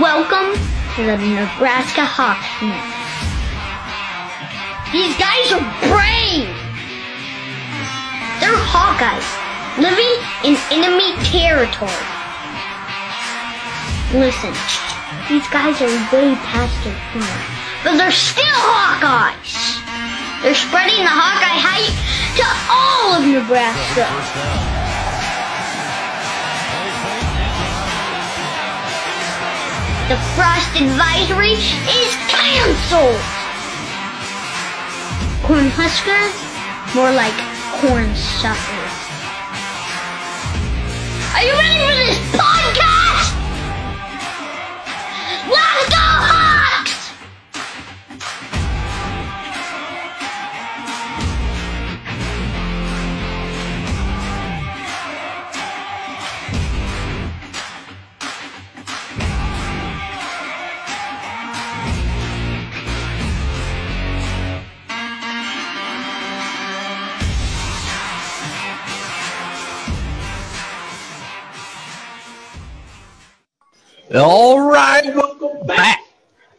Welcome to the Nebraska Hawks. These guys are brave. They're Hawkeyes living in enemy territory. Listen, these guys are way past their prime, but they're still Hawkeyes. They're spreading the Hawkeye hype to all of Nebraska. The frost advisory is canceled. Corn huskers, more like corn suckers. Are you ready for this? All right, welcome back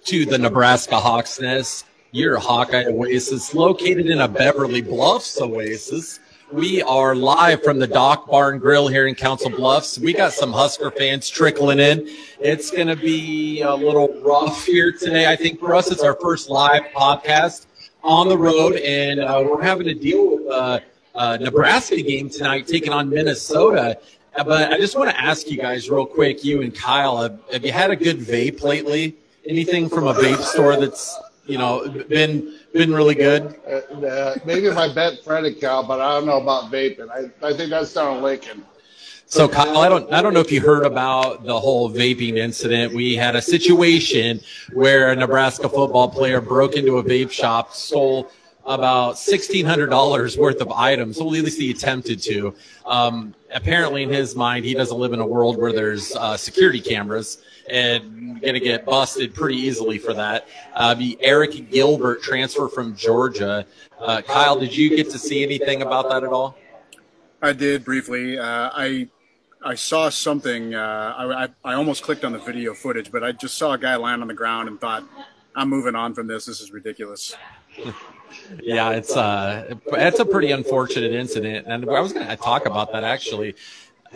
to the Nebraska Hawks Nest, your Hawkeye Oasis, located in a Beverly Bluffs Oasis. We are live from the Dock Barn Grill here in Council Bluffs. We got some Husker fans trickling in. It's going to be a little rough here today. I think for us, it's our first live podcast on the road, and uh, we're having to deal with uh, uh, Nebraska game tonight, taking on Minnesota. But I just want to ask you guys real quick, you and Kyle, have, have you had a good vape lately? Anything from a vape store that's you know been been really good? Uh, uh, maybe my Betfred account, but I don't know about vaping. I, I think that's down in Lincoln. So Kyle, I don't I don't know if you heard about the whole vaping incident. We had a situation where a Nebraska football player broke into a vape shop, stole about sixteen hundred dollars worth of items. Well, at least he attempted to. Um, apparently, in his mind, he doesn't live in a world where there's uh, security cameras and going to get busted pretty easily for that. Uh, the Arik Gilbert transfer from Georgia. Uh, Kyle, did you get to see anything about that at all? I did briefly. Uh, I I saw something. Uh, I, I I almost clicked on the video footage, but I just saw a guy land on the ground and thought, "I'm moving on from this. This is ridiculous." Yeah, it's uh, it's a pretty unfortunate incident, and I was going to talk about that actually.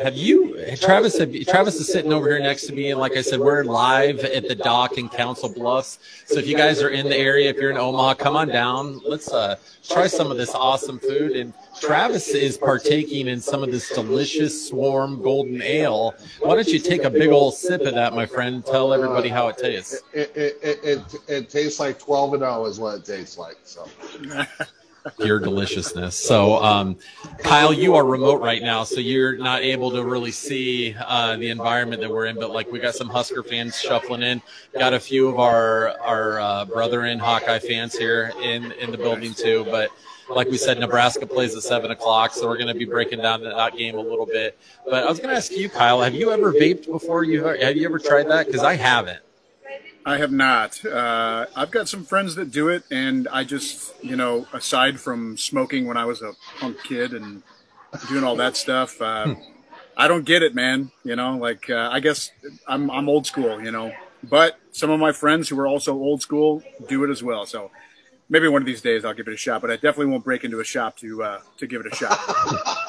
Have you, Travis? Have, you- Travis is sitting over here next to me, and like I said, we're live at the dock in Council Bluffs. So if you guys are in the area, if you're in Omaha, come on down. Let's uh, try some of this awesome food. And Travis is partaking in some of this delicious Swarm Golden Ale. Why don't you take a big old sip of that, my friend? Tell everybody how it tastes. It, it, it, it, it tastes like 12 and 0 is what it tastes like. So your deliciousness. So, um, Kyle, you are remote right now, so you're not able to really see uh, the environment that we're in. But like, we got some Husker fans shuffling in. Got a few of our our uh, brother in Hawkeye fans here in in the building too. But like we said, Nebraska plays at seven o'clock, so we're going to be breaking down that game a little bit. But I was going to ask you, Kyle, have you ever vaped before? You have you ever tried that? Because I haven't. I have not. Uh, I've got some friends that do it, and I just, you know, aside from smoking when I was a punk kid and doing all that stuff, uh, I don't get it, man. You know, like uh, I guess I'm I'm old school, you know. But some of my friends who are also old school do it as well. So maybe one of these days I'll give it a shot. But I definitely won't break into a shop to uh, to give it a shot.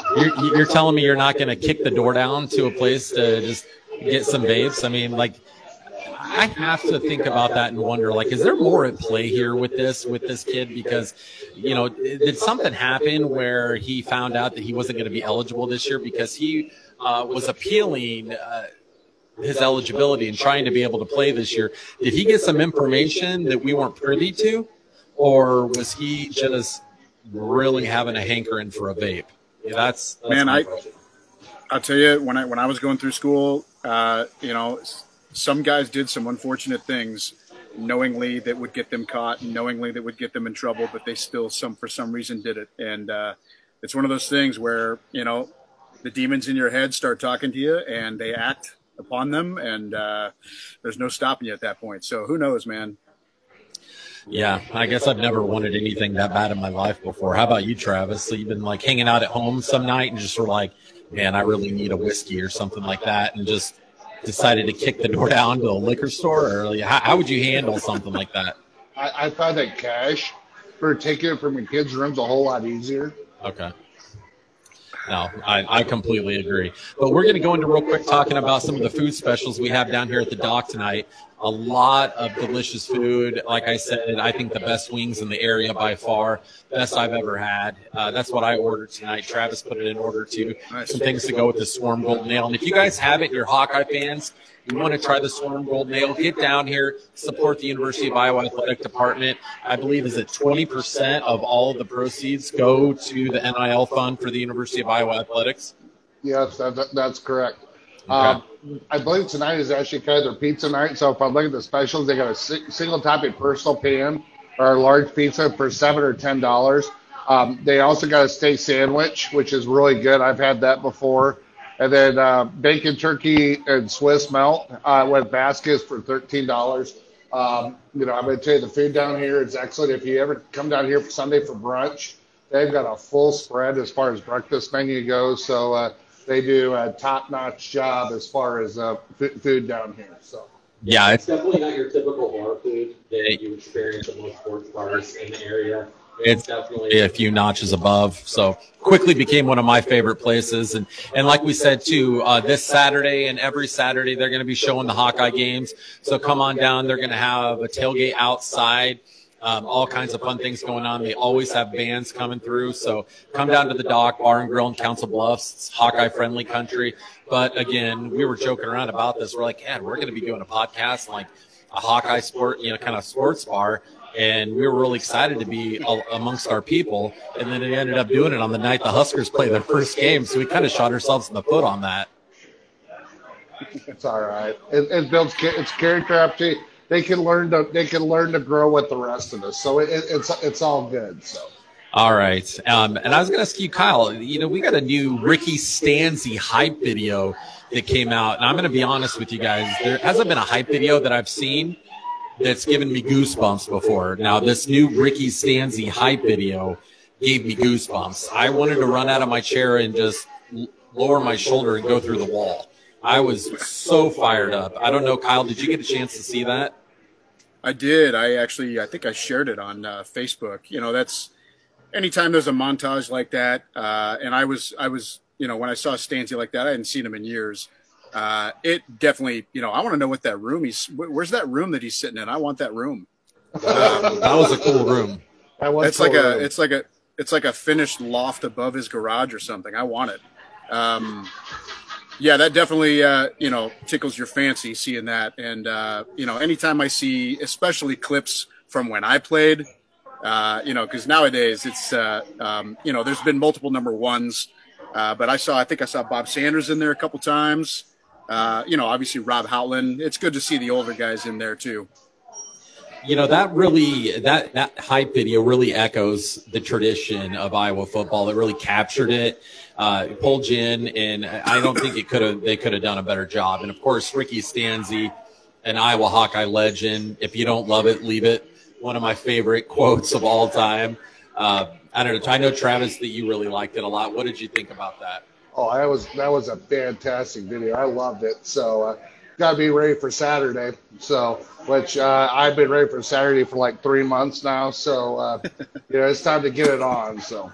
You're, you're telling me you're not going to kick the door down to a place to just get some vapes? I mean, like, I have to think about that and wonder, like, is there more at play here with this with this kid? Because, you know, did something happen where he found out that he wasn't going to be eligible this year because he uh, was appealing? Uh, his eligibility and trying to be able to play this year. Did he get some information that we weren't privy to, or was he just really having a hankering for a vape? Yeah, that's, that's Man, I- I'll tell you, when I when I was going through school, uh, you know, some guys did some unfortunate things, knowingly that would get them caught, knowingly that would get them in trouble, but they still some for some reason did it. And uh, it's one of those things where you know the demons in your head start talking to you, and they act upon them, and uh, there's no stopping you at that point. So who knows, man? Yeah, I guess I've never wanted anything that bad in my life before. How about you, Travis? So you've been like hanging out at home some night and just were like, man, I really need a whiskey or something like that, and just decided to kick the door down to a liquor store, or how, how would you handle something like that? I, I find that cash for taking it from your kids' rooms a whole lot easier. Okay. No, I, I completely agree. But we're going to go into real quick talking about some of the food specials we have down here at the dock tonight. A lot of delicious food. Like I said, I think the best wings in the area by far, best I've ever had. Uh, that's what I ordered tonight. Travis put it in order too. Nice. Some things to go with the Swarm Golden Ale. And if you guys haven't, you're Hawkeye fans, you want to try the Swarm Golden Ale, get down here, support the University of Iowa Athletic Department. I believe is it 20% of all of the proceeds go to the NIL fund for the University of Iowa Athletics. Yes, that, that- that's correct. Um, I believe tonight is actually kind of their pizza night. So if I look at the specials, they got a si- single topping personal pan or a large pizza for seven or ten dollars. Um, they also got a steak sandwich, which is really good. I've had that before. And then uh, bacon, turkey, and Swiss melt uh, with baskets for thirteen dollars. Um, you know, I'm going to tell you the food down here is excellent. If you ever come down here for Sunday for brunch, they've got a full spread as far as breakfast menu goes. So uh, they do a top-notch job as far as uh, f- food down here. So Yeah, It's definitely not your typical bar food that you experience at most sports bars in the area. It's definitely a few notches above. So quickly became one of my favorite places. And and like we said too, uh, this Saturday and every Saturday they're going to be showing the Hawkeye games. So come on down. They're going to have a tailgate outside. Um, all kinds of fun things going on. They always have bands coming through. So come down to the dock, bar and grill in Council Bluffs. It's Hawkeye friendly country. But again, we were joking around about this. We're like, yeah, we're going to be doing a podcast like a Hawkeye sport, you know, kind of sports bar. And we were really excited to be a- amongst our people. And then it ended up doing it on the night the Huskers played their first game. So we kind of shot ourselves in the foot on that. it's all right. It, it builds it's character opportunity. They can learn to they can learn to grow with the rest of us. So it, it, it's it's all good. So. All right. Um, and I was going to ask you, Kyle, you know, we got a new Ricky Stanzi hype video that came out. And I'm going to be honest with you guys. There hasn't been a hype video that I've seen that's given me goosebumps before. Now, this new Ricky Stanzi hype video gave me goosebumps. I wanted to run out of my chair and just lower my shoulder and go through the wall. I was so fired up. I don't know, Kyle, did you get a chance to see that? I did. I actually, I think I shared it on uh, Facebook. You know, that's anytime there's a montage like that, uh, and I was, I was, you know, when I saw Stanzi like that, I hadn't seen him in years. Uh, it definitely, you know, I want to know what that room he's. Where's that room that he's sitting in? I want that room. That was a cool room. That was It's like cool. a, it's like a, it's like a finished loft above his garage or something. I want it. Um, yeah, that definitely, uh, you know, tickles your fancy seeing that. And, uh, you know, anytime I see, especially clips from when I played, uh, you know, because nowadays it's, uh, um, you know, there's been multiple number ones, uh, but I saw, I think I saw Bob Sanders in there a couple times. Uh, you know, obviously Rob Houtland. It's good to see the older guys in there too. you know that really that that hype video really echoes the tradition of Iowa football. It really captured it, uh, pulled you in, and I don't think it could have they could have done a better job. And of course, Ricky Stanzi, an Iowa Hawkeye legend. If you don't love it, leave it. One of my favorite quotes of all time. Uh, I don't know. I know Travis that you really liked it a lot. What did you think about that? Oh, that was that was a fantastic video. I loved it. So uh, got to be ready for Saturday. So which uh, I've been ready for Saturday for like three months now. So uh, you know it's time to get it on. So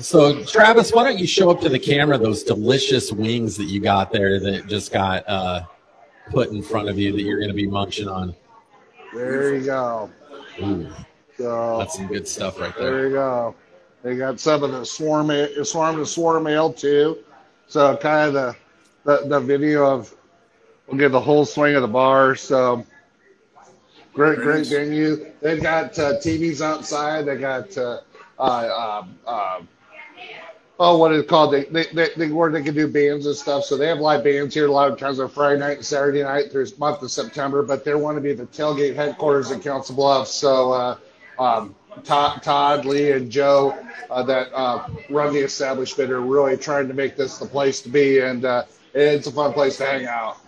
So, Travis, why don't you show up to the camera those delicious wings that you got there that just got uh, put in front of you that you're going to be munching on? there you go. Ooh, So that's some good stuff right there. there you go. They got some of the swarm swarm to swarm ale too. So kind of the, the the video of we'll get the whole swing of the bar. So great great venue. They've got uh, TVs outside. They got uh, uh, um, um, oh what is it called? They, they, they, where they can do bands and stuff. So they have live bands here a lot of times on Friday night and Saturday night through the month of September. But they want to be the tailgate headquarters in Council Bluffs. So uh, um, Todd, Todd, Lee, and Joe uh, that uh, run the establishment are really trying to make this the place to be, and uh, it's a fun place to hang out.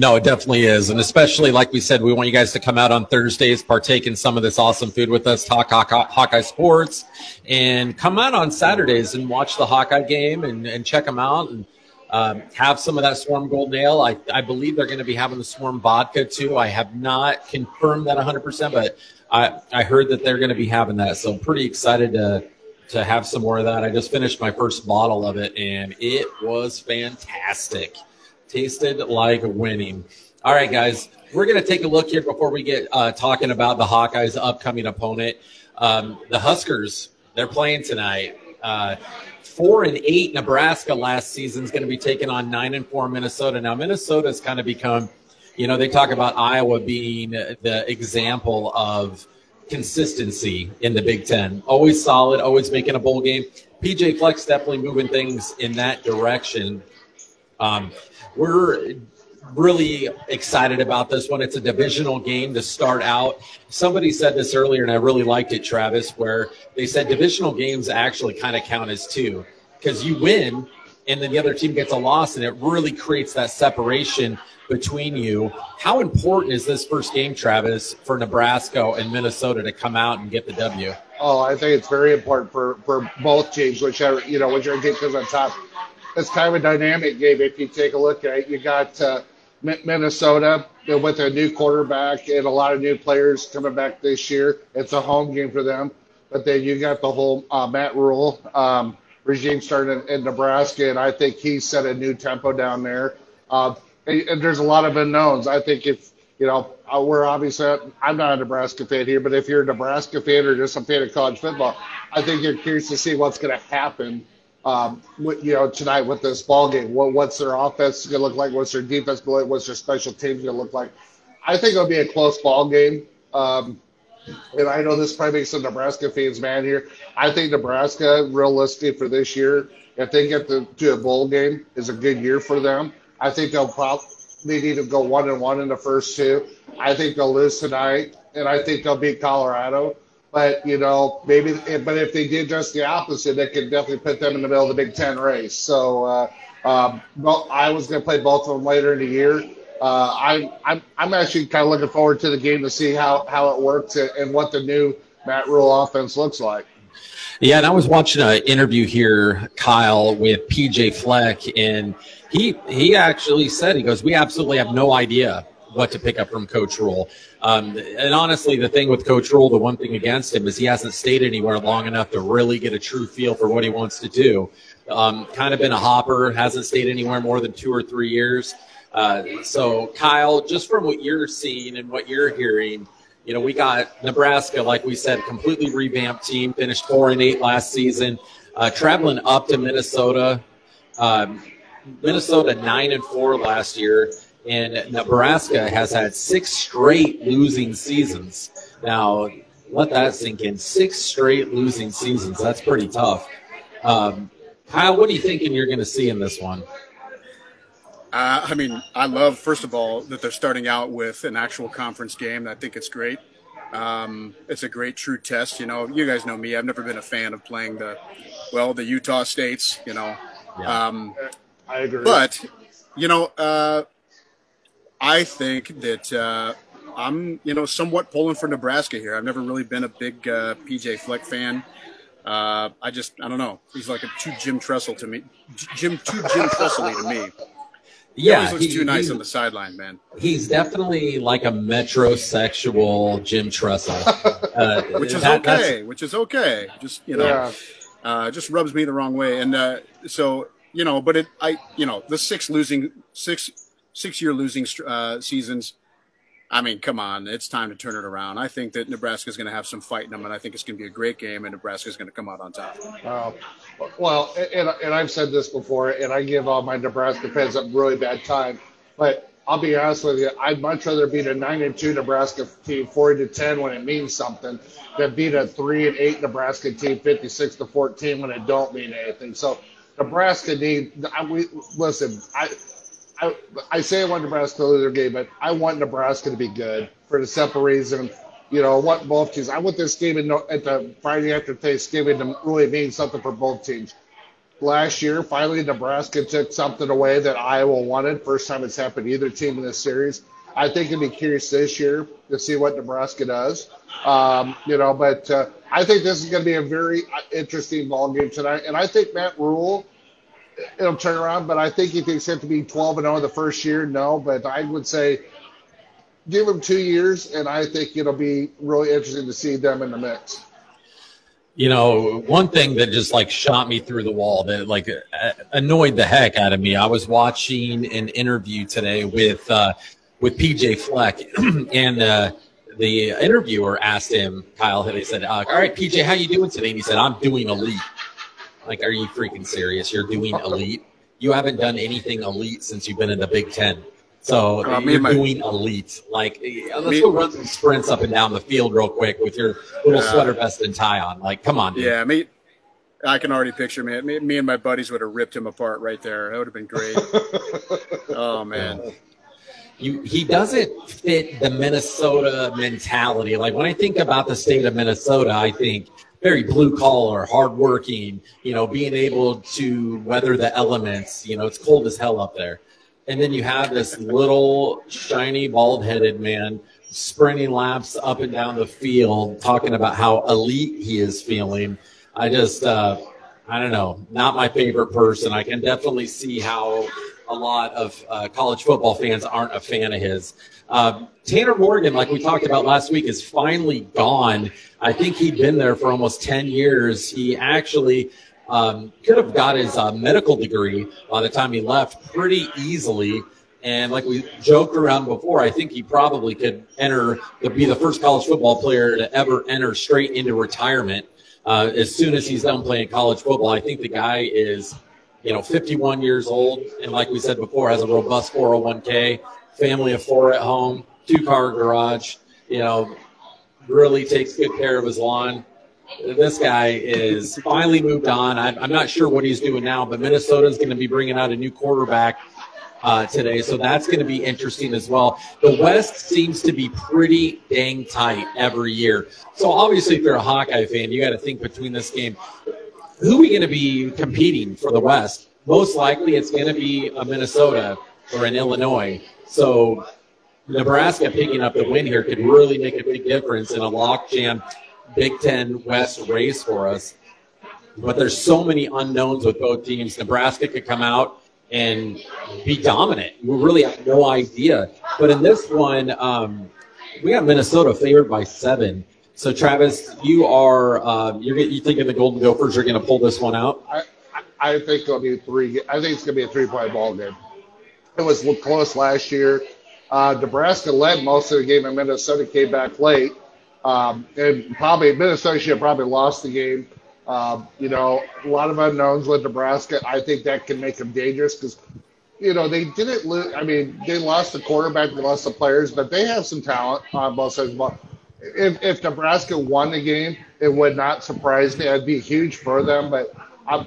No, it definitely is. And especially, like we said, we want you guys to come out on Thursdays, partake in some of this awesome food with us, talk Hawkeye, Hawkeye sports, and come out on Saturdays and watch the Hawkeye game and, and check them out. And Um, have some of that Swarm Gold Ale. I, I believe they're going to be having the Swarm Vodka too. I have not confirmed that 100%, but I, I heard that they're going to be having that. So I'm pretty excited to to have some more of that. I just finished my first bottle of it, and it was fantastic. Tasted like winning. All right, guys, we're going to take a look here before we get uh, talking about the Hawkeyes' upcoming opponent. Um, the Huskers, they're playing tonight. Uh, four and eight Nebraska last season is going to be taking on nine and four Minnesota. Now Minnesota's kind of become, you know, they talk about Iowa being the example of consistency in the Big Ten. Always solid, always making a bowl game. PJ Fleck definitely moving things in that direction. Um, we're really excited about this one. It's a divisional game to start out. Somebody said this earlier, and I really liked it, Travis, where they said divisional games actually kind of count as two because you win and then the other team gets a loss, and it really creates that separation between you. How important is this first game, Travis, for Nebraska and Minnesota to come out and get the W? Oh, I think it's very important for, for both teams, whichever you know, whichever team comes on top. It's kind of a dynamic game if you take a look at it. You got uh, Minnesota with a new quarterback and a lot of new players coming back this year. It's a home game for them. But then you got the whole uh, Matt Rhule um, regime starting in, in, Nebraska, and I think he set a new tempo down there. Uh, and, and there's a lot of unknowns. I think if you know, uh, we're obviously I'm not a Nebraska fan here, but if you're a Nebraska fan or just a fan of college football, I think you're curious to see what's going to happen um, you know, tonight with this ball game. What, what's their offense going to look like? What's their defense going to look like? What's their special teams going to look like? I think it'll be a close ball game. Um, and I know this probably makes some Nebraska fans mad here. I think Nebraska, realistic for this year, if they get to, to a bowl game, is a good year for them. I think they'll probably need to go one and one in the first two. I think they'll lose tonight, and I think they'll beat Colorado. But you know, maybe, but if they did just the opposite, it could definitely put them in the middle of the Big Ten race. So uh, um, I was going to play both of them later in the year. Uh, I'm, I'm, I'm actually kind of looking forward to the game to see how, how it works and, and what the new Matt Rhule offense looks like. Yeah, and I was watching an interview here, Kyle, with PJ Fleck, and he he actually said he goes, "We absolutely have no idea what to pick up from Coach Rhule. Um, and honestly, the thing with Coach Rhule, the one thing against him is he hasn't stayed anywhere long enough to really get a true feel for what he wants to do. Um, kind of been a hopper, hasn't stayed anywhere more than two or three years. Uh, so, Kyle, just from what you're seeing and what you're hearing, you know, we got Nebraska, like we said, completely revamped team, finished four and eight last season, uh, traveling up to Minnesota. Um, Minnesota nine and four last year and Nebraska has had six straight losing seasons. Now, let that sink in. Six straight losing seasons. That's pretty tough. Um, Kyle, what are you thinking you're going to see in this one? Uh, I mean, I love, first of all, that they're starting out with an actual conference game. I think it's great. Um, it's a great true test. You know, you guys know me. I've never been a fan of playing the, well, the Utah States, you know. Yeah. Um, I agree. But, you know, uh, I think that uh, I'm, you know, somewhat pulling for Nebraska here. I've never really been a big uh, PJ Fleck fan. Uh, I just, I don't know. He's like a too Jim Tressel to me. Jim, too Jim Tressel to me. Yeah, always looks he, too nice on the sideline, man. He's definitely like a metrosexual Jim Tressel, uh, which is that, okay. Which is okay. Just you know, yeah. uh, just rubs me the wrong way. And uh, so you know, but it, I, you know, the six losing six six year losing uh, seasons. I mean, come on, it's time to turn it around. I think that Nebraska is going to have some fight in them, and I think it's going to be a great game, and Nebraska is going to come out on top. Uh, well, and, and I've said this before, and I give all my Nebraska fans a really bad time, but I'll be honest with you, I'd much rather beat a nine and two Nebraska team forty to ten when it means something than beat a three and eight Nebraska team fifty six to fourteen when it don't mean anything. So Nebraska need. I, we, listen, I I, I say I want Nebraska to lose their game, but I want Nebraska to be good for the simple reason, you know, I want both teams. I want this game in, at the Friday after Thanksgiving to really mean something for both teams. Last year, finally, Nebraska took something away that Iowa wanted. First time it's happened to either team in this series. I think it'd be curious this year to see what Nebraska does. Um, you know, but uh, I think this is going to be a very uh, interesting ball game tonight. And I think Matt Rhule – it'll turn around. But I think he thinks he have to be 12 and 0 the first year. No, but I would say give him two years, and I think it'll be really interesting to see them in the mix. You know, one thing that just like shot me through the wall that like annoyed the heck out of me. I was watching an interview today with uh, with PJ Fleck, and uh, the interviewer asked him, Kyle, they said, uh, "All right, PJ, how you doing today?" And he said, "I'm doing elite." Like, are you freaking serious? You're doing elite? You haven't done anything elite since you've been in the Big Ten. So Uh, you're my- doing elite. Like, eh, let's Me- go run some sprints up and down the field real quick with your little Yeah. sweater vest and tie on. Like, come on, dude. Yeah, me. I can already picture me. Me, me and my buddies would have ripped him apart right there. That would have been great. oh man. you he doesn't fit the Minnesota mentality. Like when I think about the state of Minnesota, I think very blue collar, hardworking, you know, being able to weather the elements. You know, it's cold as hell up there. And then you have this little shiny bald headed man sprinting laps up and down the field talking about how elite he is feeling. I just uh I don't know, not my favorite person. I can definitely see how a lot of uh, college football fans aren't a fan of his. Uh, Tanner Morgan, like we talked about last week, is finally gone. I think he'd been there for almost 10 years. He actually um, could have got his uh, medical degree by the time he left pretty easily. And like we joked around before, I think he probably could enter, be the first college football player to ever enter straight into retirement uh, as soon as he's done playing college football. I think the guy is, you know, 51 years old, and like we said before, has a robust 401k, family of four at home, two car garage. You know, really takes good care of his lawn. This guy is finally moved on. I'm, not sure what he's doing now, but Minnesota's going to be bringing out a new quarterback uh, today, so that's going to be interesting as well. The West seems to be pretty dang tight every year. So obviously, if you're a Hawkeye fan, you got to think between this game, who are we going to be competing for the West? Most likely, it's going to be a Minnesota or an Illinois. So Nebraska picking up the win here could really make a big difference in a lockjam Big Ten West race for us. But there's so many unknowns with both teams. Nebraska could come out and be dominant. We really have no idea. But in this one, um, we got Minnesota favored by seven. So Travis, you are uh, you're you thinking the Golden Gophers are going to pull this one out? I, I I think it'll be three. I think it's going to be a three-point ball game. It was close last year. Uh, Nebraska led most of the game, and Minnesota came back late. Um, and probably Minnesota should have probably lost the game. Um, you know, a lot of unknowns with Nebraska. I think that can make them dangerous because, you know, they didn't lose. I mean, they lost the quarterback, they lost the players, but they have some talent on both sides of the ball. If, if Nebraska won the game, it would not surprise me. It'd be huge for them. But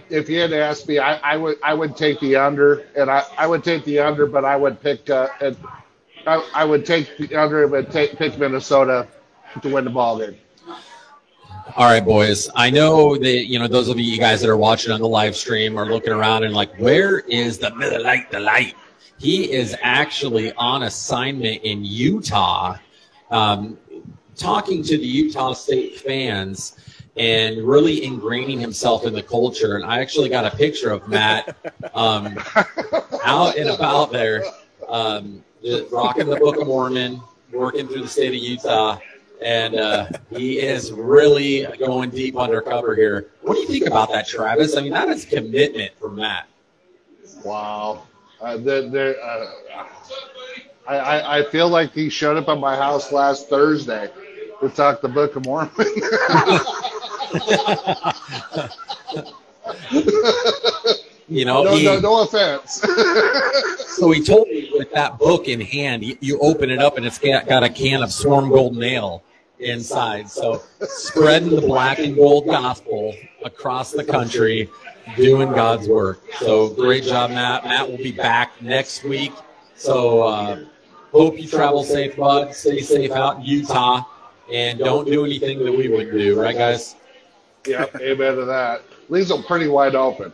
if you had asked me, I, I would I would take the under, and I, I would take the under, but I would pick uh, and I, I would take the under, but take pick Minnesota to win the ball game. All right, boys. I know that you know those of you guys that are watching on the live stream are looking around and like, where is the Miller The light. He is actually on assignment in Utah, um, talking to the Utah State fans and really ingraining himself in the culture. And I actually got a picture of Matt um, out and about there, um, rocking the Book of Mormon, working through the state of Utah and uh, he is really going deep undercover here. What do you think about that, Travis? I mean, that is commitment from Matt. Wow. Uh, they're, they're, uh, I, I, I feel like he showed up at my house last Thursday to talk the Book of Mormon. You know, no, he, no, no offense. so he told me with that book in hand, you, you open it up and it's got, got a can of Swarm Golden Ale inside. So spreading the black and gold gospel across the country, doing God's work. So great job, Matt. Matt will be back next week. So uh, hope you travel safe, bud. Stay safe out in Utah, and don't do anything that we wouldn't do, right, guys? yeah, amen to that. Leaves them pretty wide open.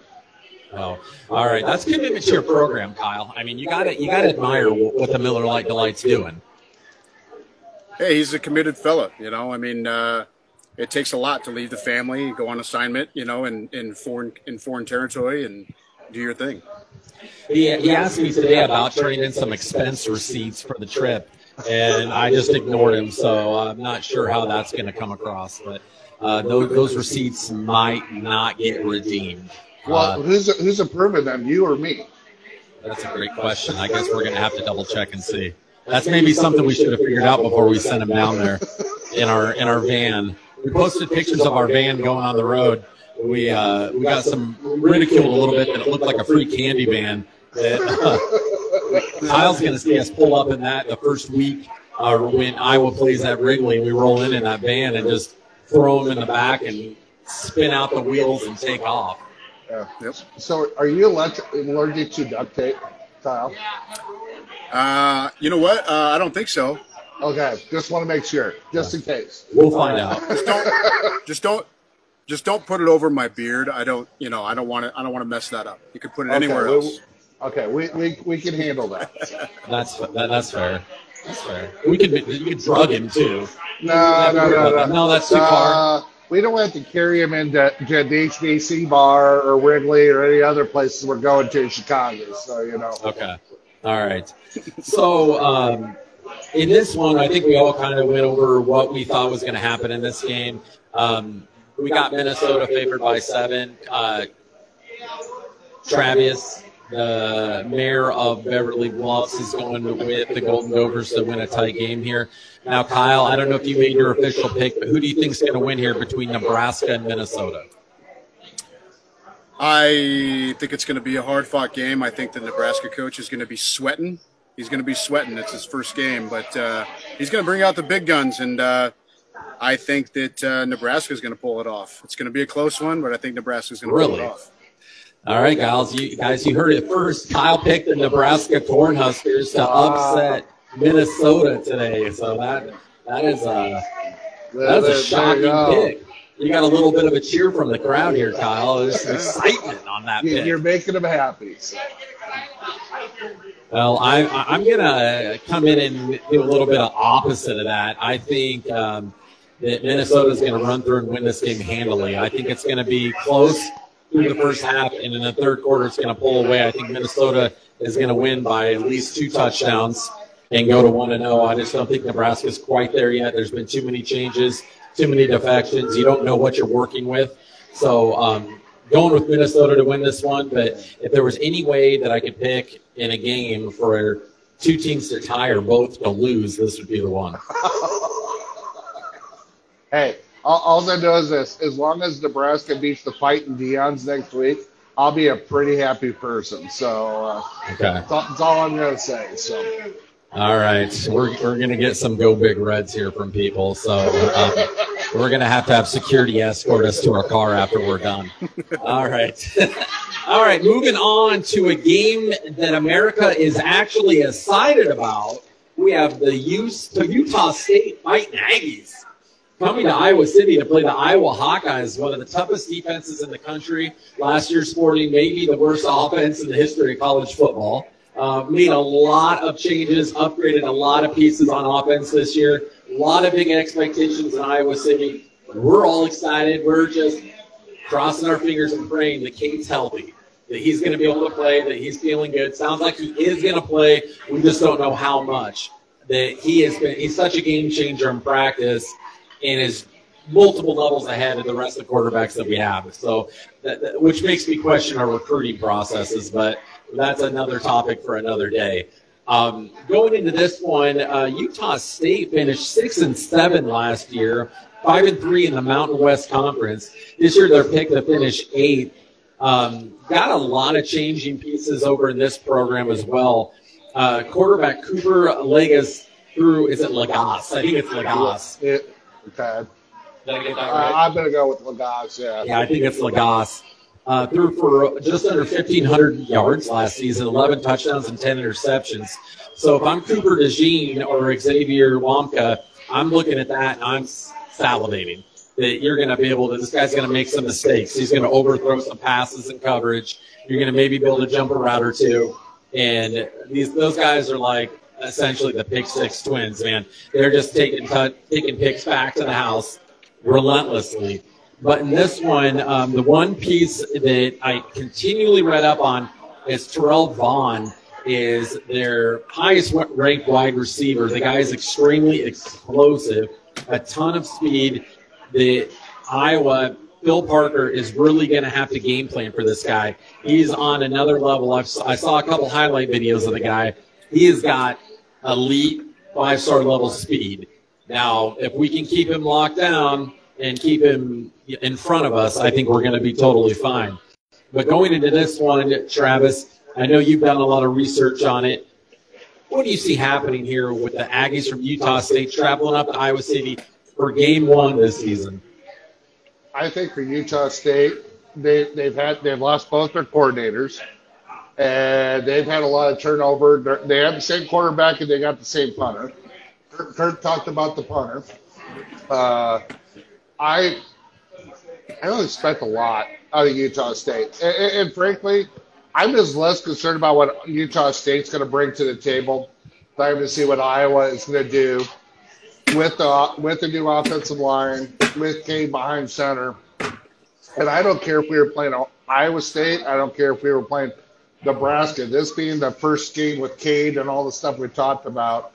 Oh, all right. That's commitment to your program, Kyle. I mean, you got to you got to admire what the Miller Lite Delight's doing. Hey, he's a committed fella. You know, I mean, uh, it takes a lot to leave the family, go on assignment. You know, in, in foreign in foreign territory, and do your thing. He, he asked me today about turning in some expense receipts for the trip, and I just ignored him. So I'm not sure how that's going to come across, but uh, those, those receipts might not get redeemed. Well, Uh, who's who's approving them? You or me? that's a great question. I guess we're going to have to double check and see. That's maybe something we should have figured out before we sent him down there in our in our van. We posted pictures of our van going on the road. We uh, we got some ridiculed a little bit that it looked like a free candy van. That, Kyle's going to see us pull up in that the first week uh, when Iowa plays at Wrigley. We roll in in that van and just throw them in the back and spin out the wheels and take off. Yeah. Yep. So, are you allergic, allergic to duct tape, Kyle? Uh, you know what? Uh, I don't think so. Okay, just want to make sure, just in case. We'll find out. Just don't, just don't, just don't put it over my beard. I don't, you know, I don't want to. I don't want to mess that up. You could put it anywhere okay, else. We, okay, we, we, we can handle that. That's that, that's fair. That's fair. We could you could drug him too. No, no, no, no. No, that's too far. Uh, we don't have to carry him into to the HBC bar or Wrigley or any other places we're going to in Chicago. So, you know. Okay. All right. So um, in this one, I think we all kind of went over what we thought was going to happen in this game. Um, we got Minnesota favored by seven. Uh, Travis, the mayor of Beverly Bluffs, is going with the Golden Gophers to win a tight game here. Now, Kyle, I don't know if you made your official pick, but who do you think is going to win here between Nebraska and Minnesota? I think it's going to be a hard fought game. I think the Nebraska coach is going to be sweating. He's going to be sweating. It's his first game, but uh, he's going to bring out the big guns, and uh, I think that uh, Nebraska is going to pull it off. It's going to be a close one, but I think Nebraska is going to pull it off. All right, guys, you guys, you heard it first. Kyle picked the Nebraska Cornhuskers to upset Minnesota today. So that that is a that is a shocking pick. You got a little bit of a cheer from the crowd here, Kyle. There's some excitement on that You- You're making them happy. Well, I, I'm gonna come in and do a little bit of opposite of that. I think um, that Minnesota's going to run through and win this game handily. I think it's going to be close through the first half, and in the third quarter, it's going to pull away. I think Minnesota is going to win by at least two touchdowns and go to one and zero. I just don't think Nebraska's quite there yet. There's been too many changes, too many defections. You don't know what you're working with, so. Um, Going with Minnesota to win this one, but if there was any way that I could pick in a game for two teams to tie or both to lose, this would be the one. Hey, all, all I know is this: as long as Nebraska beats the Fighting Deion's next week, I'll be a pretty happy person. So uh, Okay. that's, all, that's all I'm gonna say. So All right. We're, we're going to get some go big reds here from people. So um, we're going to have to have security escort us to our car after we're done. All right. All right. Moving on to a game that America is actually excited about. We have the Utah State Fighting Aggies coming to Iowa City to play the Iowa Hawkeyes, one of the toughest defenses in the country. Last year, sporting maybe the worst offense in the history of college football. Uh, made a lot of changes, upgraded a lot of pieces on offense this year. A lot of big expectations in Iowa City. We're all excited. We're just crossing our fingers and praying that Cade's healthy, that he's going to be able to play, that he's feeling good. Sounds like he is going to play. We just don't know how much. That he has been. He's such a game changer in practice, and is multiple levels ahead of the rest of the quarterbacks that we have. So, that, that- which makes me question our recruiting processes, but that's another topic for another day. Um, going into this one, uh, Utah State finished six and seven last year, five and three in the Mountain West Conference. This year, they're picked to finish eighth. Um, got a lot of changing pieces over in this program as well. Uh, quarterback Cooper Legas threw, is it Lagas? I think it's Lagas. It, okay. Did I get that Uh, right? I'm gonna go with Lagos. Yeah. Yeah, I think it's Lagas. Uh, threw for just under 1,500 yards last season, 11 touchdowns and 10 interceptions. So if I'm Cooper DeJean or Xavier Nwankpa, I'm looking at that and I'm salivating that you're going to be able to, this guy's going to make some mistakes. He's going to overthrow some passes and coverage. You're going to maybe be able to jump a route or two. And these, those guys are like essentially the pick six twins, man. They're just taking, cut, taking picks back to the house relentlessly. But in this one, um, the one piece that I continually read up on is Terrell Vaughn is their highest ranked wide receiver. The guy is extremely explosive, a ton of speed. The Iowa Phil Parker is really going to have to game plan for this guy. He's on another level. I've, I saw a couple highlight videos of the guy. He has got elite five star level speed. Now, if we can keep him locked down and keep him in front of us, I think we're going to be totally fine. But going into this one, Travis, I know you've done a lot of research on it. What do you see happening here with the Aggies from Utah State traveling up to Iowa City for game one this season? I think for Utah State, they, they've had they've lost both their coordinators, and they've had a lot of turnover. They have the same quarterback and they got the same punter. Kurt, Kurt talked about the punter. Uh, I I don't expect a lot out of Utah State, and, and, and frankly, I'm just less concerned about what Utah State's going to bring to the table. I'm going to see what Iowa is going to do with the with the new offensive line, with Cade behind center. And I don't care if we were playing Iowa State. I don't care if we were playing Nebraska. This being the first game with Cade and all the stuff we talked about,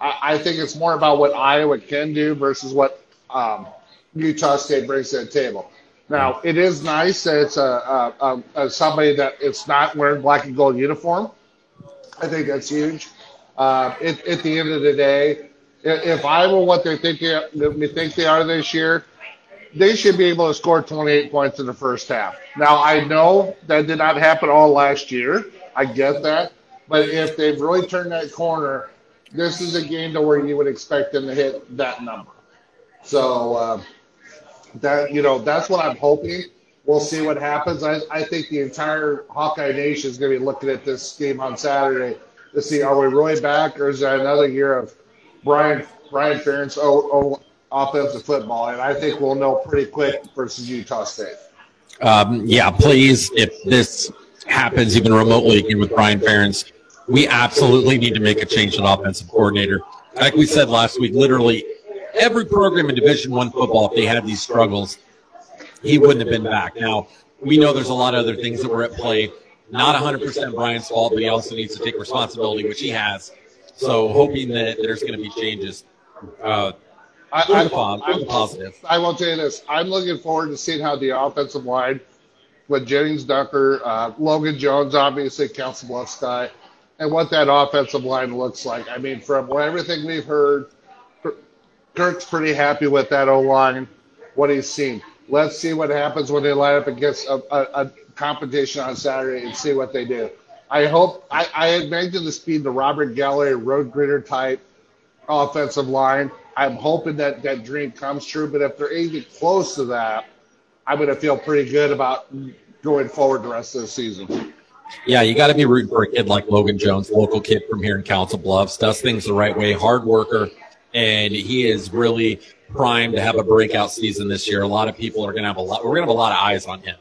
I, I think it's more about what Iowa can do versus what um, Utah State brings to the table. Now, it is nice that it's a, a, a, somebody that it's not wearing black and gold uniform. I think that's huge. Uh, it, at the end of the day, if Iowa what they think they think they are this year, they should be able to score 28 points in the first half. Now I know that did not happen all last year. I get that, but if they've really turned that corner, this is a game to where you would expect them to hit that number. So uh, that you know that's what I'm hoping. We'll see what happens. I, I think the entire Hawkeye Nation is going to be looking at this game on Saturday to see are we really back or is there another year of Brian Brian Ferentz oh, oh, offensive football, and I think we'll know pretty quick versus Utah State. Um, yeah, please, if this happens even remotely again with Brian Ferentz, we absolutely need to make a change in offensive coordinator. Like we said last week, literally every program in Division One football, if they had these struggles, he wouldn't have been back. Now we know there's a lot of other things that were at play. Not 100% Brian's fault, but he also needs to take responsibility, which he has. So hoping that there's going to be changes. Uh, I, I, positive. I will tell you this. I'm looking forward to seeing how the offensive line with Gennings Dunker, uh, Logan Jones, obviously Council Bluffs guy, and what that offensive line looks like. I mean, from everything we've heard, Kirk's pretty happy with that O line, what he's seen. Let's see what happens when they line up against a, a, a competition on Saturday and see what they do. I hope I, I imagine the speed the Robert Gallery road gridder type offensive line. I'm hoping that that dream comes true. But if they're even close to that, I'm going to feel pretty good about going forward the rest of the season. Yeah, you got to be rooting for a kid like Logan Jones, local kid from here in Council Bluffs, does things the right way, hard worker, and he is really primed to have a breakout season this year. A lot of people are going to have a lot. We're going to have a lot of eyes on him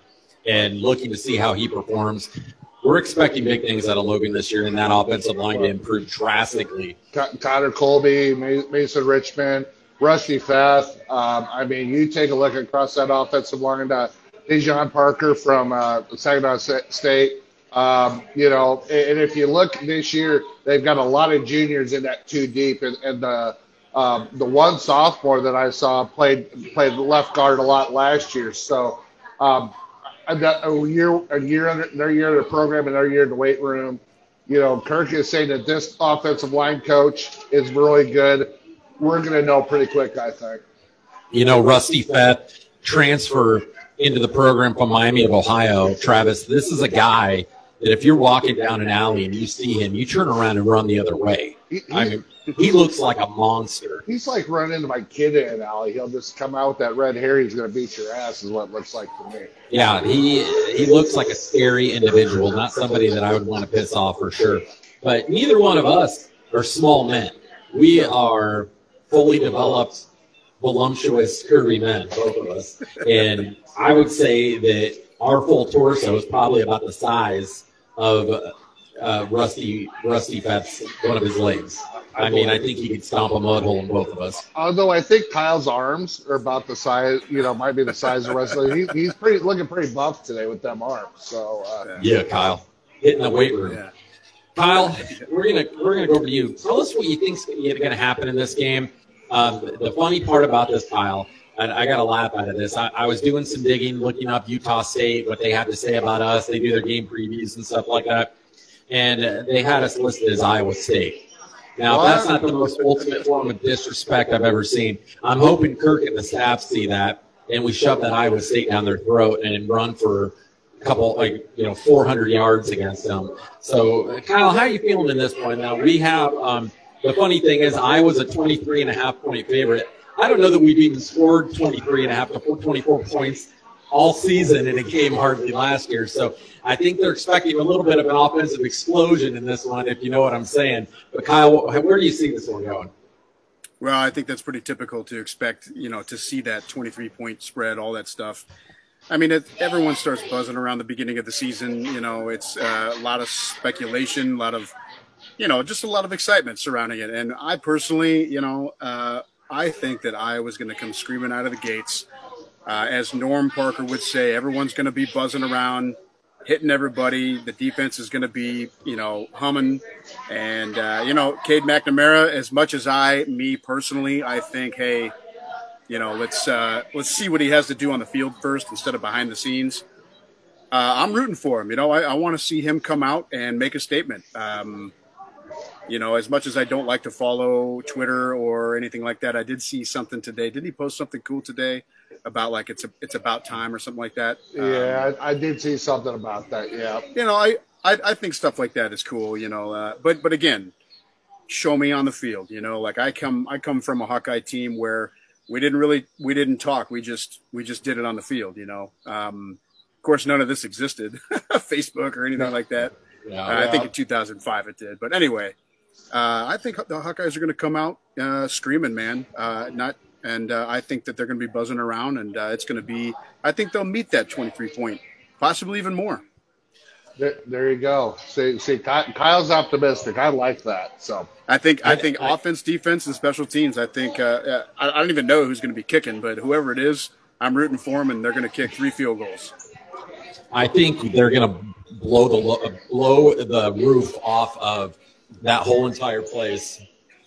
and looking to see how he performs we're expecting big things out of Logan this year, and that offensive line to improve drastically. Connor Colby, Mason Richman, Rusty Feth. Um, I mean, you take a look across that offensive line. Uh, Daijon Parker from uh, Saginaw State. Um, you know, and if you look this year, they've got a lot of juniors in that two deep, and, and the um, the one sophomore that I saw played played left guard a lot last year. So um, a year, a year under their year in the program and their year in the weight room. You know, Kirk is saying that this offensive line coach is really good. We're going to know pretty quick, I think. You know, Rusty Feth transfer into the program from Miami of Ohio. Travis, this is a guy that if you're walking down an alley and you see him, you turn around and run the other way. He, I mean, he looks like a monster. He's like running into my kid in an alley. He'll just come out with that red hair. He's going to beat your ass, is what it looks like to me. Yeah, he he looks like a scary individual, not somebody that I would want to piss off for sure. But neither one of us are small men. We are fully developed, voluptuous, curvy men, both of us. And I would say that our full torso is probably about the size of uh, Rusty Rusty Feth's one of his legs. I mean, I think he could stomp a mud hole in both of us. Although I think Kyle's arms are about the size, you know, might be the size of wrestler. He, he's pretty looking pretty buff today with them arms. So uh, Yeah, Kyle, hitting the weight room. Yeah. Kyle, we're gonna we're gonna go over to you. Tell us what you think's going to happen in this game. Um, the funny part about this, Kyle, and I got a laugh out of this. I, I was doing some digging, looking up Utah State, what they have to say about us. They do their game previews and stuff like that, and they had us listed as Iowa State. Now, that's not the most ultimate form of disrespect I've ever seen. I'm hoping Kirk and the staff see that, and we shove that Iowa State down their throat and run for a couple, like, you know, 400 yards against them. So, Kyle, how are you feeling in this point? Now, we have, um, the funny thing is, Iowa's a 23 and a half point favorite. I don't know that we've even scored 23 and a half to 24 points all season and it came hardly last year. So I think they're expecting a little bit of an offensive explosion in this one, if you know what I'm saying. But Kyle, where do you see this one going? Well, I think that's pretty typical to expect, you know, to see that 23 point spread, all that stuff. I mean, it, everyone starts buzzing around the beginning of the season. You know, it's uh, a lot of speculation, a lot of, you know, just a lot of excitement surrounding it. And I personally, you know, uh, I think that Iowa's going to come screaming out of the gates. Uh, as Norm Parker would say, everyone's going to be buzzing around, hitting everybody. The defense is going to be, you know, humming. And, uh, you know, Cade McNamara, as much as I, me personally, I think, hey, you know, let's uh, let's see what he has to do on the field first instead of behind the scenes. Uh, I'm rooting for him. You know, I, I want to see him come out and make a statement. Um, you know, as much as I don't like to follow Twitter or anything like that, I did see something today. Did he post something cool today about like it's a, it's about time or something like that? Um, yeah, I, I did see something about that. Yeah, you know, I, I, I think stuff like that is cool, you know, uh, but, but again, show me on the field, you know, like I come, I come from a Hawkeye team where we didn't really, we didn't talk. We just, we just did it on the field, you know? Um, of course, none of this existed, Facebook or anything like that. Yeah. Uh, I think in 2005 it did, but anyway, uh, I think the Hawkeyes are going to come out, uh, screaming, man, uh, not, and, uh, I think that they're going to be buzzing around and, uh, it's going to be, I think they'll meet that 23 point, possibly even more. there, there you go. See, see, Kyle's optimistic. I like that. So I think I I- think I- offense, defense, and special teams. I think uh, uh, I, I don't even know who's going to be kicking, but whoever it is, I'm rooting for them, and they're going to kick three field goals. I think they're going to blow the blow the roof off of that whole entire place.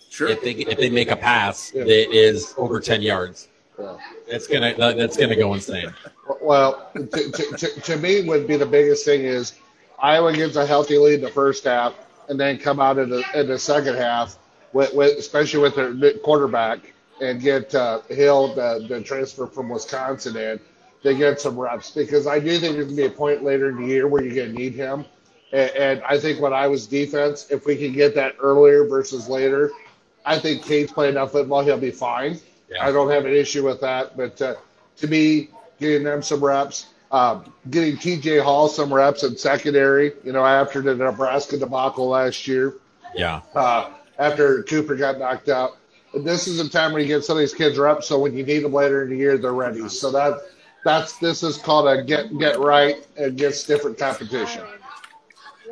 Sure. If they if they make a pass Yeah. that is over 10 yards, yeah. it's gonna that's gonna go insane. Well, to, to, to, to me, would be the biggest thing is Iowa gets a healthy lead in the first half, and then come out in the in the second half, with, with especially with their quarterback, and get uh, Hill, the, the transfer from Wisconsin, in. They get some reps because I do think there's gonna be a point later in the year where you're gonna need him, and, and I think when I was defense, if we can get that earlier versus later, I think Cade's playing enough football, he'll be fine. Yeah. I don't have an issue with that. But uh, to me, getting them some reps, um, getting TJ Hall some reps in secondary, you know, after the Nebraska debacle last year, Yeah. uh, after Cooper got knocked out. This is a time where you get some of these kids reps, so when you need them later in the year, they're ready. So that that's this is called a get get right against different competition.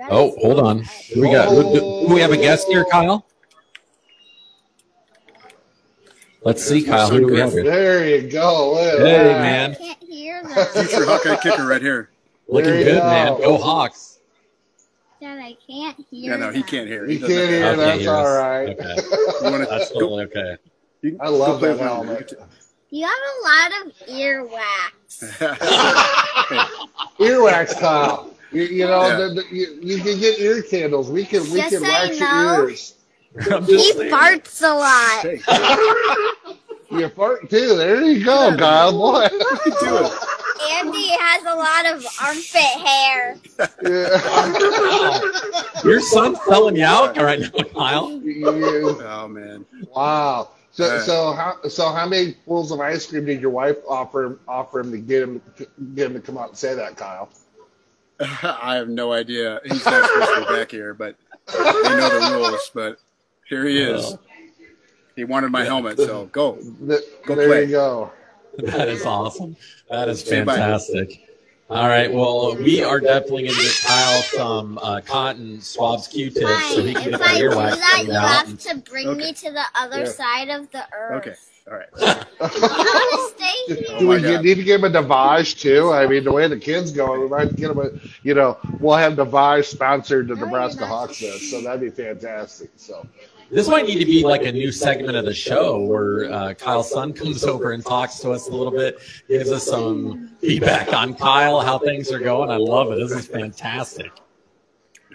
Oh, hold on. Who we got? Do, do we have a guest here, Kyle? Let's see, Kyle. Who do we have here? There you go. Look at Hey, that. man. Can't hear that. Future Hawkeye kicker right here. Looking good, go. man. Go Hawks. Dad, I can't hear. Yeah, no, he can't hear. You He can't hear. Okay, that's yes. all right. Okay. You wanna- That's totally okay. you I love go that helmet. You have a lot of earwax. Earwax, Kyle. You, you know, Yeah. the, the, you, you can get ear candles. We can we Just can so wax you your ears. I'm He just farts a lot. Hey, You fart too. There you go, Kyle. Boy. do it. Andy has a lot of armpit hair. Yeah. Your son's selling you out right now, Kyle. You- Oh man. wow. So Right. so how so how many pools of ice cream did your wife offer him offer him to get him get him to come out and say that, Kyle? I have no idea. He's not supposed to be back here, but they know the rules. But here he is. He wanted my helmet, so go. Th- Go there play. you go. That is awesome. That is fantastic. All right. Well, we are definitely going to pile some uh, cotton swabs, Q-tips, so he can get I that do earwax that, cleaned you out. have to bring Okay. me to the other Yeah. side of the earth. Okay. All right. I want to stay Do here. we my need to give him a Devage too? I mean, the way the kids going, we might get him a, you know, we'll have Devage sponsored the Nebraska you're. Hawks so that'd be fantastic. So, This might need to be like a new segment of the show where uh, Kyle's son comes over and talks to us a little bit, gives us some feedback on Kyle, how things are going. I love it. This is fantastic.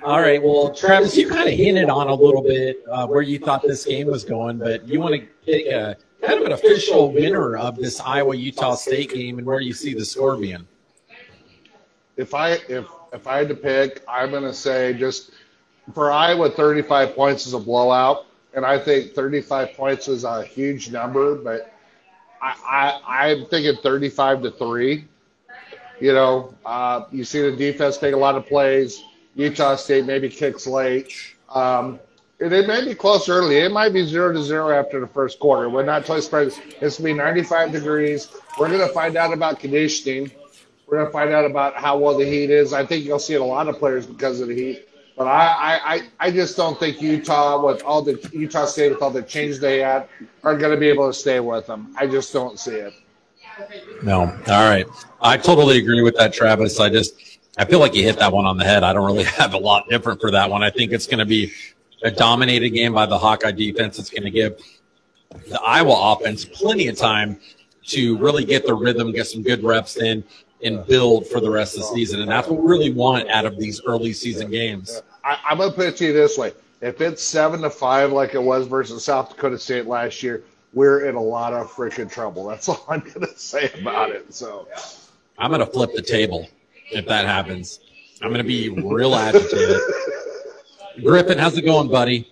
All right. Well, Travis, you kind of hinted on a little bit uh, where you thought this game was going, but you want to pick a kind of an official winner of this Iowa Utah State game and where you see the score being. if I if if I had to pick, I'm going to say just for Iowa, 35 points is a blowout, and I think 35 points is a huge number, but I, I I'm thinking 35 to three. You know, uh, you see the defense make a lot of plays. Utah State maybe kicks late. Um, and it may be close early. It might be zero to zero after the first quarter. We're not totally spread. It's gonna be 95 degrees. We're gonna find out about conditioning. We're gonna find out about how well the heat is. I think you'll see it a lot of players because of the heat. But I, I, I, just don't think Utah, with all the Utah State, with all the changes they had, are going to be able to stay with them. I just don't see it. No. All right. I totally agree with that, Travis. I just I feel like you hit that one on the head. I don't really have a lot different for that one. I think it's going to be a dominated game by the Hawkeye defense. It's going to give the Iowa offense plenty of time to really get the rhythm, get some good reps in, and build for the rest of the season. And that's what we really want out of these early season games. I, I'm going to put it to you this way: if it's seven to five like it was versus South Dakota State last year, we're in a lot of freaking trouble. That's all I'm going to say about it. So, I'm going to flip the table if that happens. I'm going to be real agitated. Griffin, how's it going, buddy?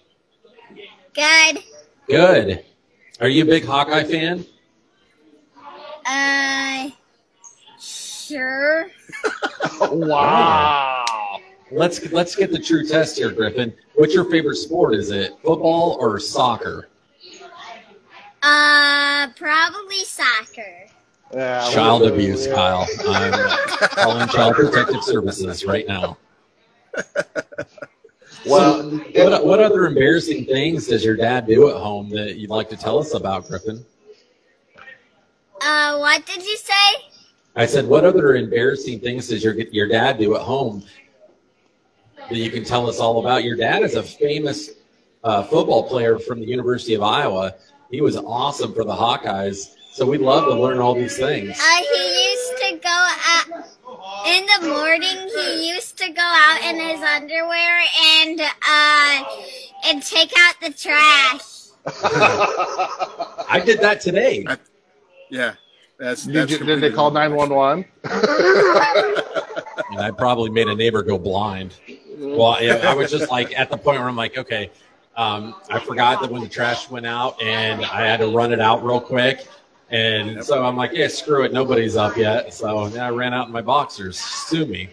Good. Good. Are you a big Hawkeye fan? Uh, sure. wow. Let's let's get the true test here, Griffin. What's your favorite sport? Is it football or soccer? Uh, probably soccer. Yeah, Child abuse, yeah. Kyle. I'm calling Child Protective Services right now. Well, What, what other embarrassing things does your dad do at home that you'd like to tell us about, Griffin? Uh, what did you say? I said, what other embarrassing things does your your dad do at home that you can tell us all about? Your dad is a famous uh, football player from the University of Iowa. He was awesome for the Hawkeyes, so we'd love to learn all these things. Uh, he used to go out in the morning. He used to go out in his underwear and uh and take out the trash. I did that today. Yeah. That's, Did, that's you, did they completely call normal. 911? and I probably made a neighbor go blind. Well, yeah, I was just like at the point where I'm like, okay, um, I forgot that when the trash went out and I had to run it out real quick. And so I'm like, yeah, screw it. Nobody's up yet. So then I ran out in my boxers. Sue me.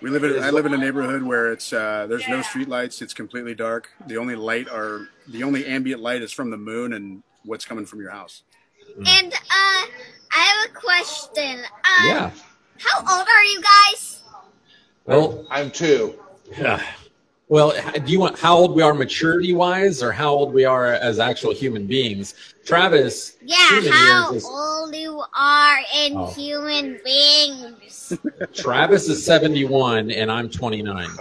We live in I live in a neighborhood where it's uh, there's no street lights. It's completely dark. The only light are the only ambient light is from the moon and what's coming from your house. And uh, I have a question. Uh, Yeah. How old are you guys? Well, I'm two. Yeah. well, do you want how old we are maturity wise or how old we are as actual human beings? Travis, Yeah, human how old you are in Oh. human beings. Travis is 71 and I'm 29.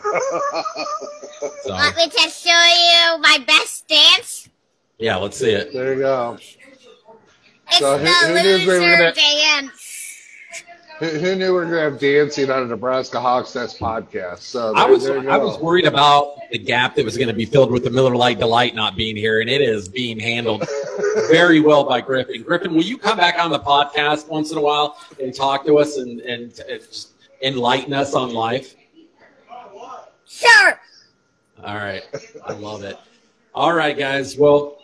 So, Want me to show you my best dance? yeah, let's see it. There you go. It's So who- the who knew we were gonna- dance. Who, who knew we were going to have dancing on a Nebraska Hawks Nest podcast? So I was I was worried about the gap that was going to be filled with the Miller Lite Delight not being here, and it is being handled very well by Griffin. Griffin, will you come back on the podcast once in a while and talk to us and and, and just enlighten us on life? Sure. All right, I love it. All right, guys. Well,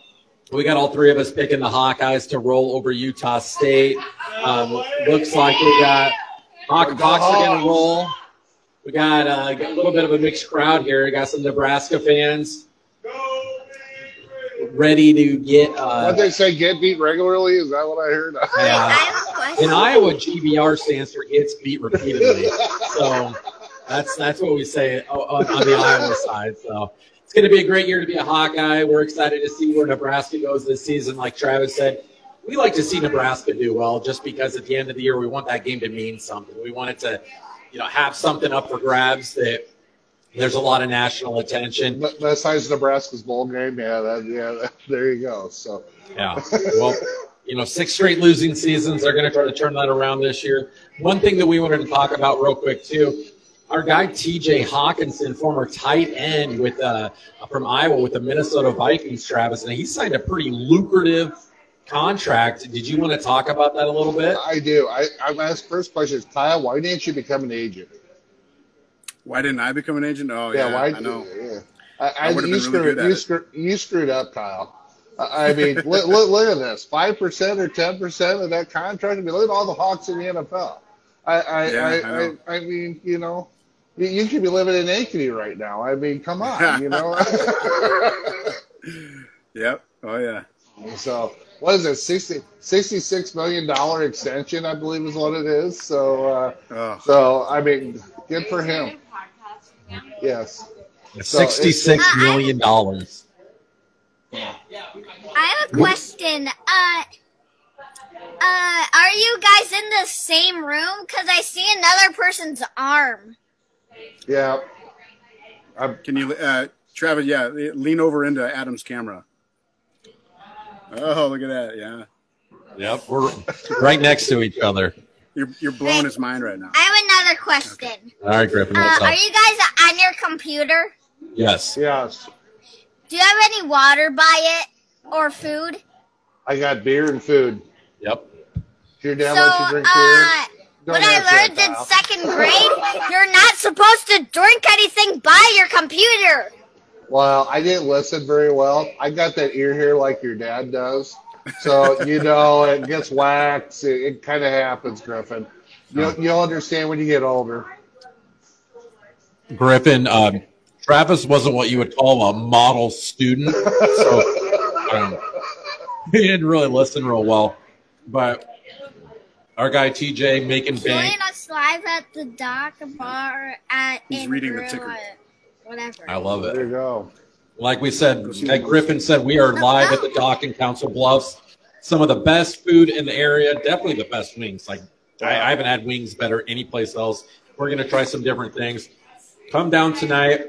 we got all three of us picking the Hawkeyes to roll over Utah State. Um, looks like we got Hawk, Hawks are going to roll. We got, uh, got a little bit of a mixed crowd here. We got some Nebraska fans ready to get. What Uh, they say, get beat regularly? Is that what I heard? Yeah. I have a What? In Iowa, GBR stands for gets beat repeatedly. So that's that's what we say on, on the Iowa side. So it's going to be a great year to be a Hawkeye. We're excited to see where Nebraska goes this season. Like Travis said, we like to see Nebraska do well, just because at the end of the year we want that game to mean something. We want it to, you know, have something up for grabs that there's a lot of national attention. Besides Nebraska's bowl game, yeah, that, yeah, that, there you go. So Yeah. Well, you know, six straight losing seasons. They're going to try to turn that around this year. One thing that we wanted to talk about real quick too. Our guy T.J. Hockenson, former tight end with uh, from Iowa with the Minnesota Vikings, Travis, and he signed a pretty lucrative contract. Did you want to talk about that a little bit? I do. I, I'm asked first question is Kyle, why didn't you become an agent? Why didn't I become an agent? Oh yeah, yeah, why? I know. Yeah. I, I, I would've you, been really screwed, good you, it. screwed, you screwed up, Kyle. I I mean, look, look, look at this. 5% or 10% of that contract. I mean, look at all the Hawks in the NFL. I, I, Yeah, I, I I. I, mean, you know, you, you could be living in Ankeny right now. I mean, come on, you know. Yep. Oh yeah. so, what is it? 60, $66 million extension, I believe is what it is. So, uh, Oh, so I mean, good for him. Yes. So Sixty-six million dollars. I have a question. Uh, uh, are you guys in the same room? Cause I see another person's arm. Yeah. can you, uh, Travis? Yeah, lean over into Adam's camera. Oh, look at that. Yeah, Yep, we're right next to each other. you're you're blowing his mind right now. I have another question. All right, Griffin, Uh, what's are you guys on your computer? Yes. Yes. Do you have any water by it or food? I got beer and food. Yep. Your dad so, lets you drink beer? uh, Don't what I learned that, in Kyle. second grade, you're not supposed to drink anything by your computer. Well, I didn't listen very well. I got that ear here like your dad does. So, you know, it gets waxed. It, it kind of happens, Griffin. You'll, you'll understand when you get older. Griffin, um, Travis wasn't what you would call a model student, so um, he didn't really listen real well. But our guy TJ making bank. Join us live at the dock bar at He's in reading the ticker. Uh, whatever. I love it. There you go. Like we said, like Griffin said, we are live at the dock in Council Bluffs. Some of the best food in the area, definitely the best wings. Like I, I haven't had wings better any place else. We're gonna try some different things. Come down tonight.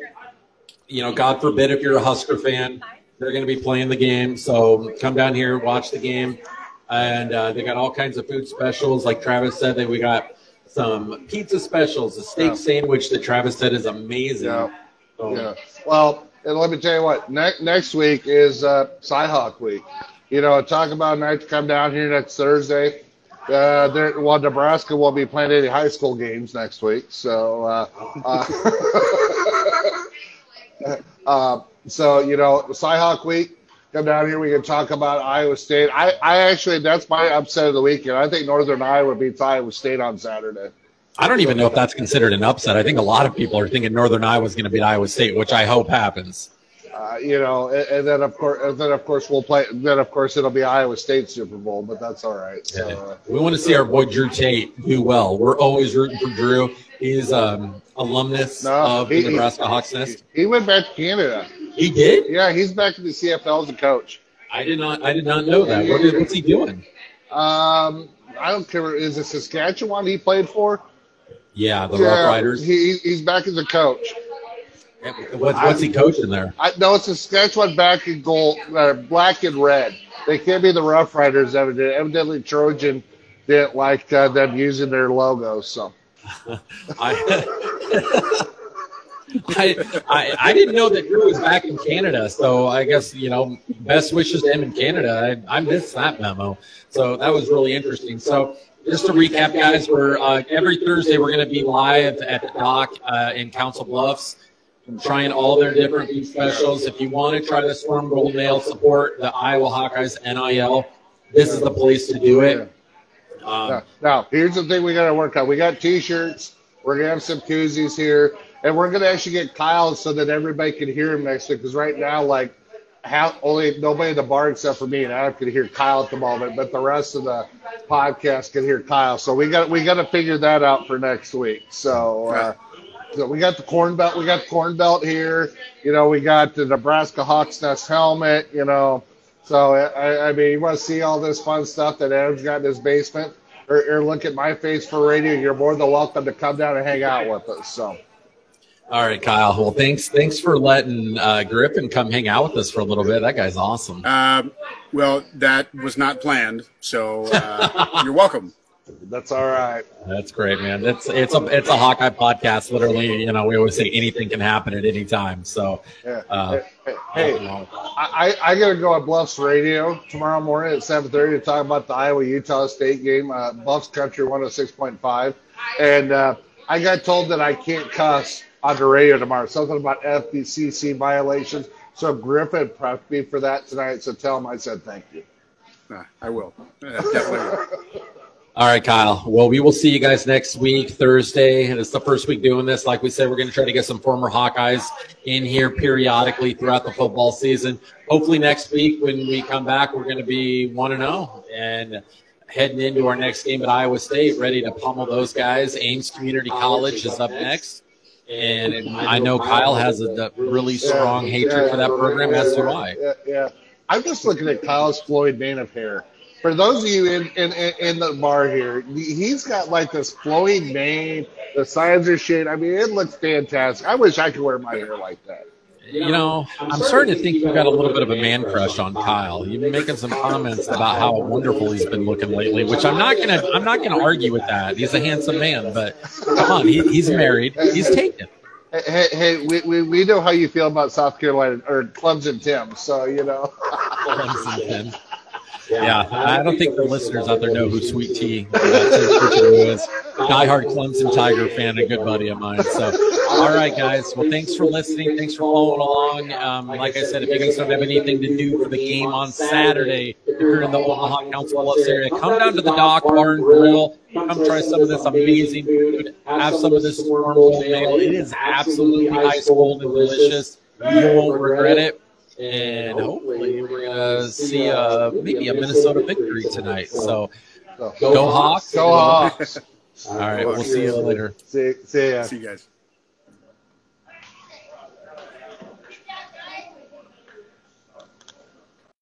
You know, God forbid if you're a Husker fan, they're gonna be playing the game. So come down here, watch the game, and uh, they got all kinds of food specials. Like Travis said, that we got some pizza specials, a steak Yeah. sandwich that Travis said is amazing. Yeah. So- Yeah. Well, and let me tell you what. Ne- next week is uh, Cyhawk week. You know, talk about a night to come down here next Thursday. Uh, there, well, Nebraska won't be playing any high school games next week, so. Uh, uh, uh, so you know, Cyhawk week. Come down here. We can talk about Iowa State. I, I actually, that's my upset of the weekend. I think Northern Iowa beats Iowa State on Saturday. I don't even know if that's considered an upset. I think a lot of people are thinking Northern Iowa is going to beat Iowa State, which I hope happens. Uh, you know, and, and then of course, and then of course we'll play. Then of course it'll be Iowa State Super Bowl, but that's all right. So, uh, We want to see our boy Drew Tate do well. We're always rooting for Drew. He's um, alumnus No, of he- the Nebraska Hawks Nest. he went back to Canada. He did. Yeah, he's back in the CFL as a coach. I did not. I did not know that. What is, what's he doing? Um, I don't care. Is it Saskatchewan he played for? Yeah, the yeah, Rough Riders. He, he's back as a coach. What's, what's he coaching there? I no, it's Saskatchewan back in gold, uh, black and red. They can't be the Rough Riders. Evidently, evidently Trojan didn't like uh, them using their logo. So I, I, I I didn't know that Drew was back in Canada, so I guess you know best wishes to him in Canada. I, I missed that memo, so that was really interesting. So just to recap, guys, we're uh, every Thursday we're going to be live at the dock uh, in Council Bluffs, trying all their different food specials. If you want to try the Storm Gold Nail support the Iowa Hawkeyes NIL, this is the place to do it. Um, Now, now, here's the thing we got to work on. We got T-shirts. We're gonna have some koozies here, and we're gonna actually get Kyle so that everybody can hear him next week. Because right now, like, how only nobody in the bar except for me and Adam can hear Kyle at the moment, but the rest of the podcast can hear Kyle. So we got we got to figure that out for next week. So. Uh, so we got the corn belt. We got the corn belt here. You know, we got the Nebraska Hawks Nest helmet. You know, so I, I mean, you want to see all this fun stuff that Adam's got in his basement, or, or look at my face for radio. You're more than welcome to come down and hang out with us. So. All right, Kyle. Well, thanks thanks for letting uh, Griffin come hang out with us for a little bit. That guy's awesome. Um, well, that was not planned, so uh, you're welcome. That's all right. That's great, man. It's it's a it's a Hawkeye podcast. Literally, you know, we always say anything can happen at any time. So, Yeah. uh, hey, hey, I, I I gotta go on Bluffs Radio tomorrow morning at seven thirty to talk about the Iowa Utah State game. Uh, Bluffs Country one hundred six point five, and uh, I got told that I can't cuss on the radio tomorrow. Something about FBCC violations. So Griffin prepped me for that tonight. So tell him I said thank you. Uh, I will. Uh, definitely will. all right, Kyle. Well, we will see you guys next week, Thursday. And it's the first week doing this. Like we said, we're going to try to get some former Hawkeyes in here periodically throughout the football season. Hopefully, next week when we come back, we're going to be one and zero and heading into our next game at Iowa State, ready to pummel those guys. Ames Community College is up next. And I know Kyle has a, a really strong hatred for that program, as do I. Yeah, yeah. I'm just looking at Kyle's Floyd mane of hair. For those of you in, in, in in the bar here, he's got like this flowing mane. The sides are shit. I mean, it looks fantastic. I wish I could wear my hair like that. You know, I'm starting to think you've got a little bit of a man crush on Kyle. You've been making some comments about how wonderful he's been looking lately, which I'm not gonna I'm not gonna argue with that. He's a handsome man, but come on, he, he's married, he's taken. Hey, hey, hey we, we, we know how you feel about South Carolina or Clemson Tim, so you know. Clemson. Yeah, I don't think the listeners out there know who Sweet Tea uh, is. Diehard Clemson Tiger fan, a good buddy of mine. So, all right, guys. Well, thanks for listening. Thanks for following along. Um, like I said, if you guys don't have anything to do for the game on Saturday, if you're in the Omaha Council Bluffs area, come down to the Dock Bar and Grill. Come try some of this amazing food. Have some of this warm oatmeal. It is absolutely ice cold and delicious. You won't regret it and hopefully we're gonna see uh, maybe a Minnesota victory tonight. So go Hawks! Go Hawks. All right, we'll see you later. See, see ya. See you guys.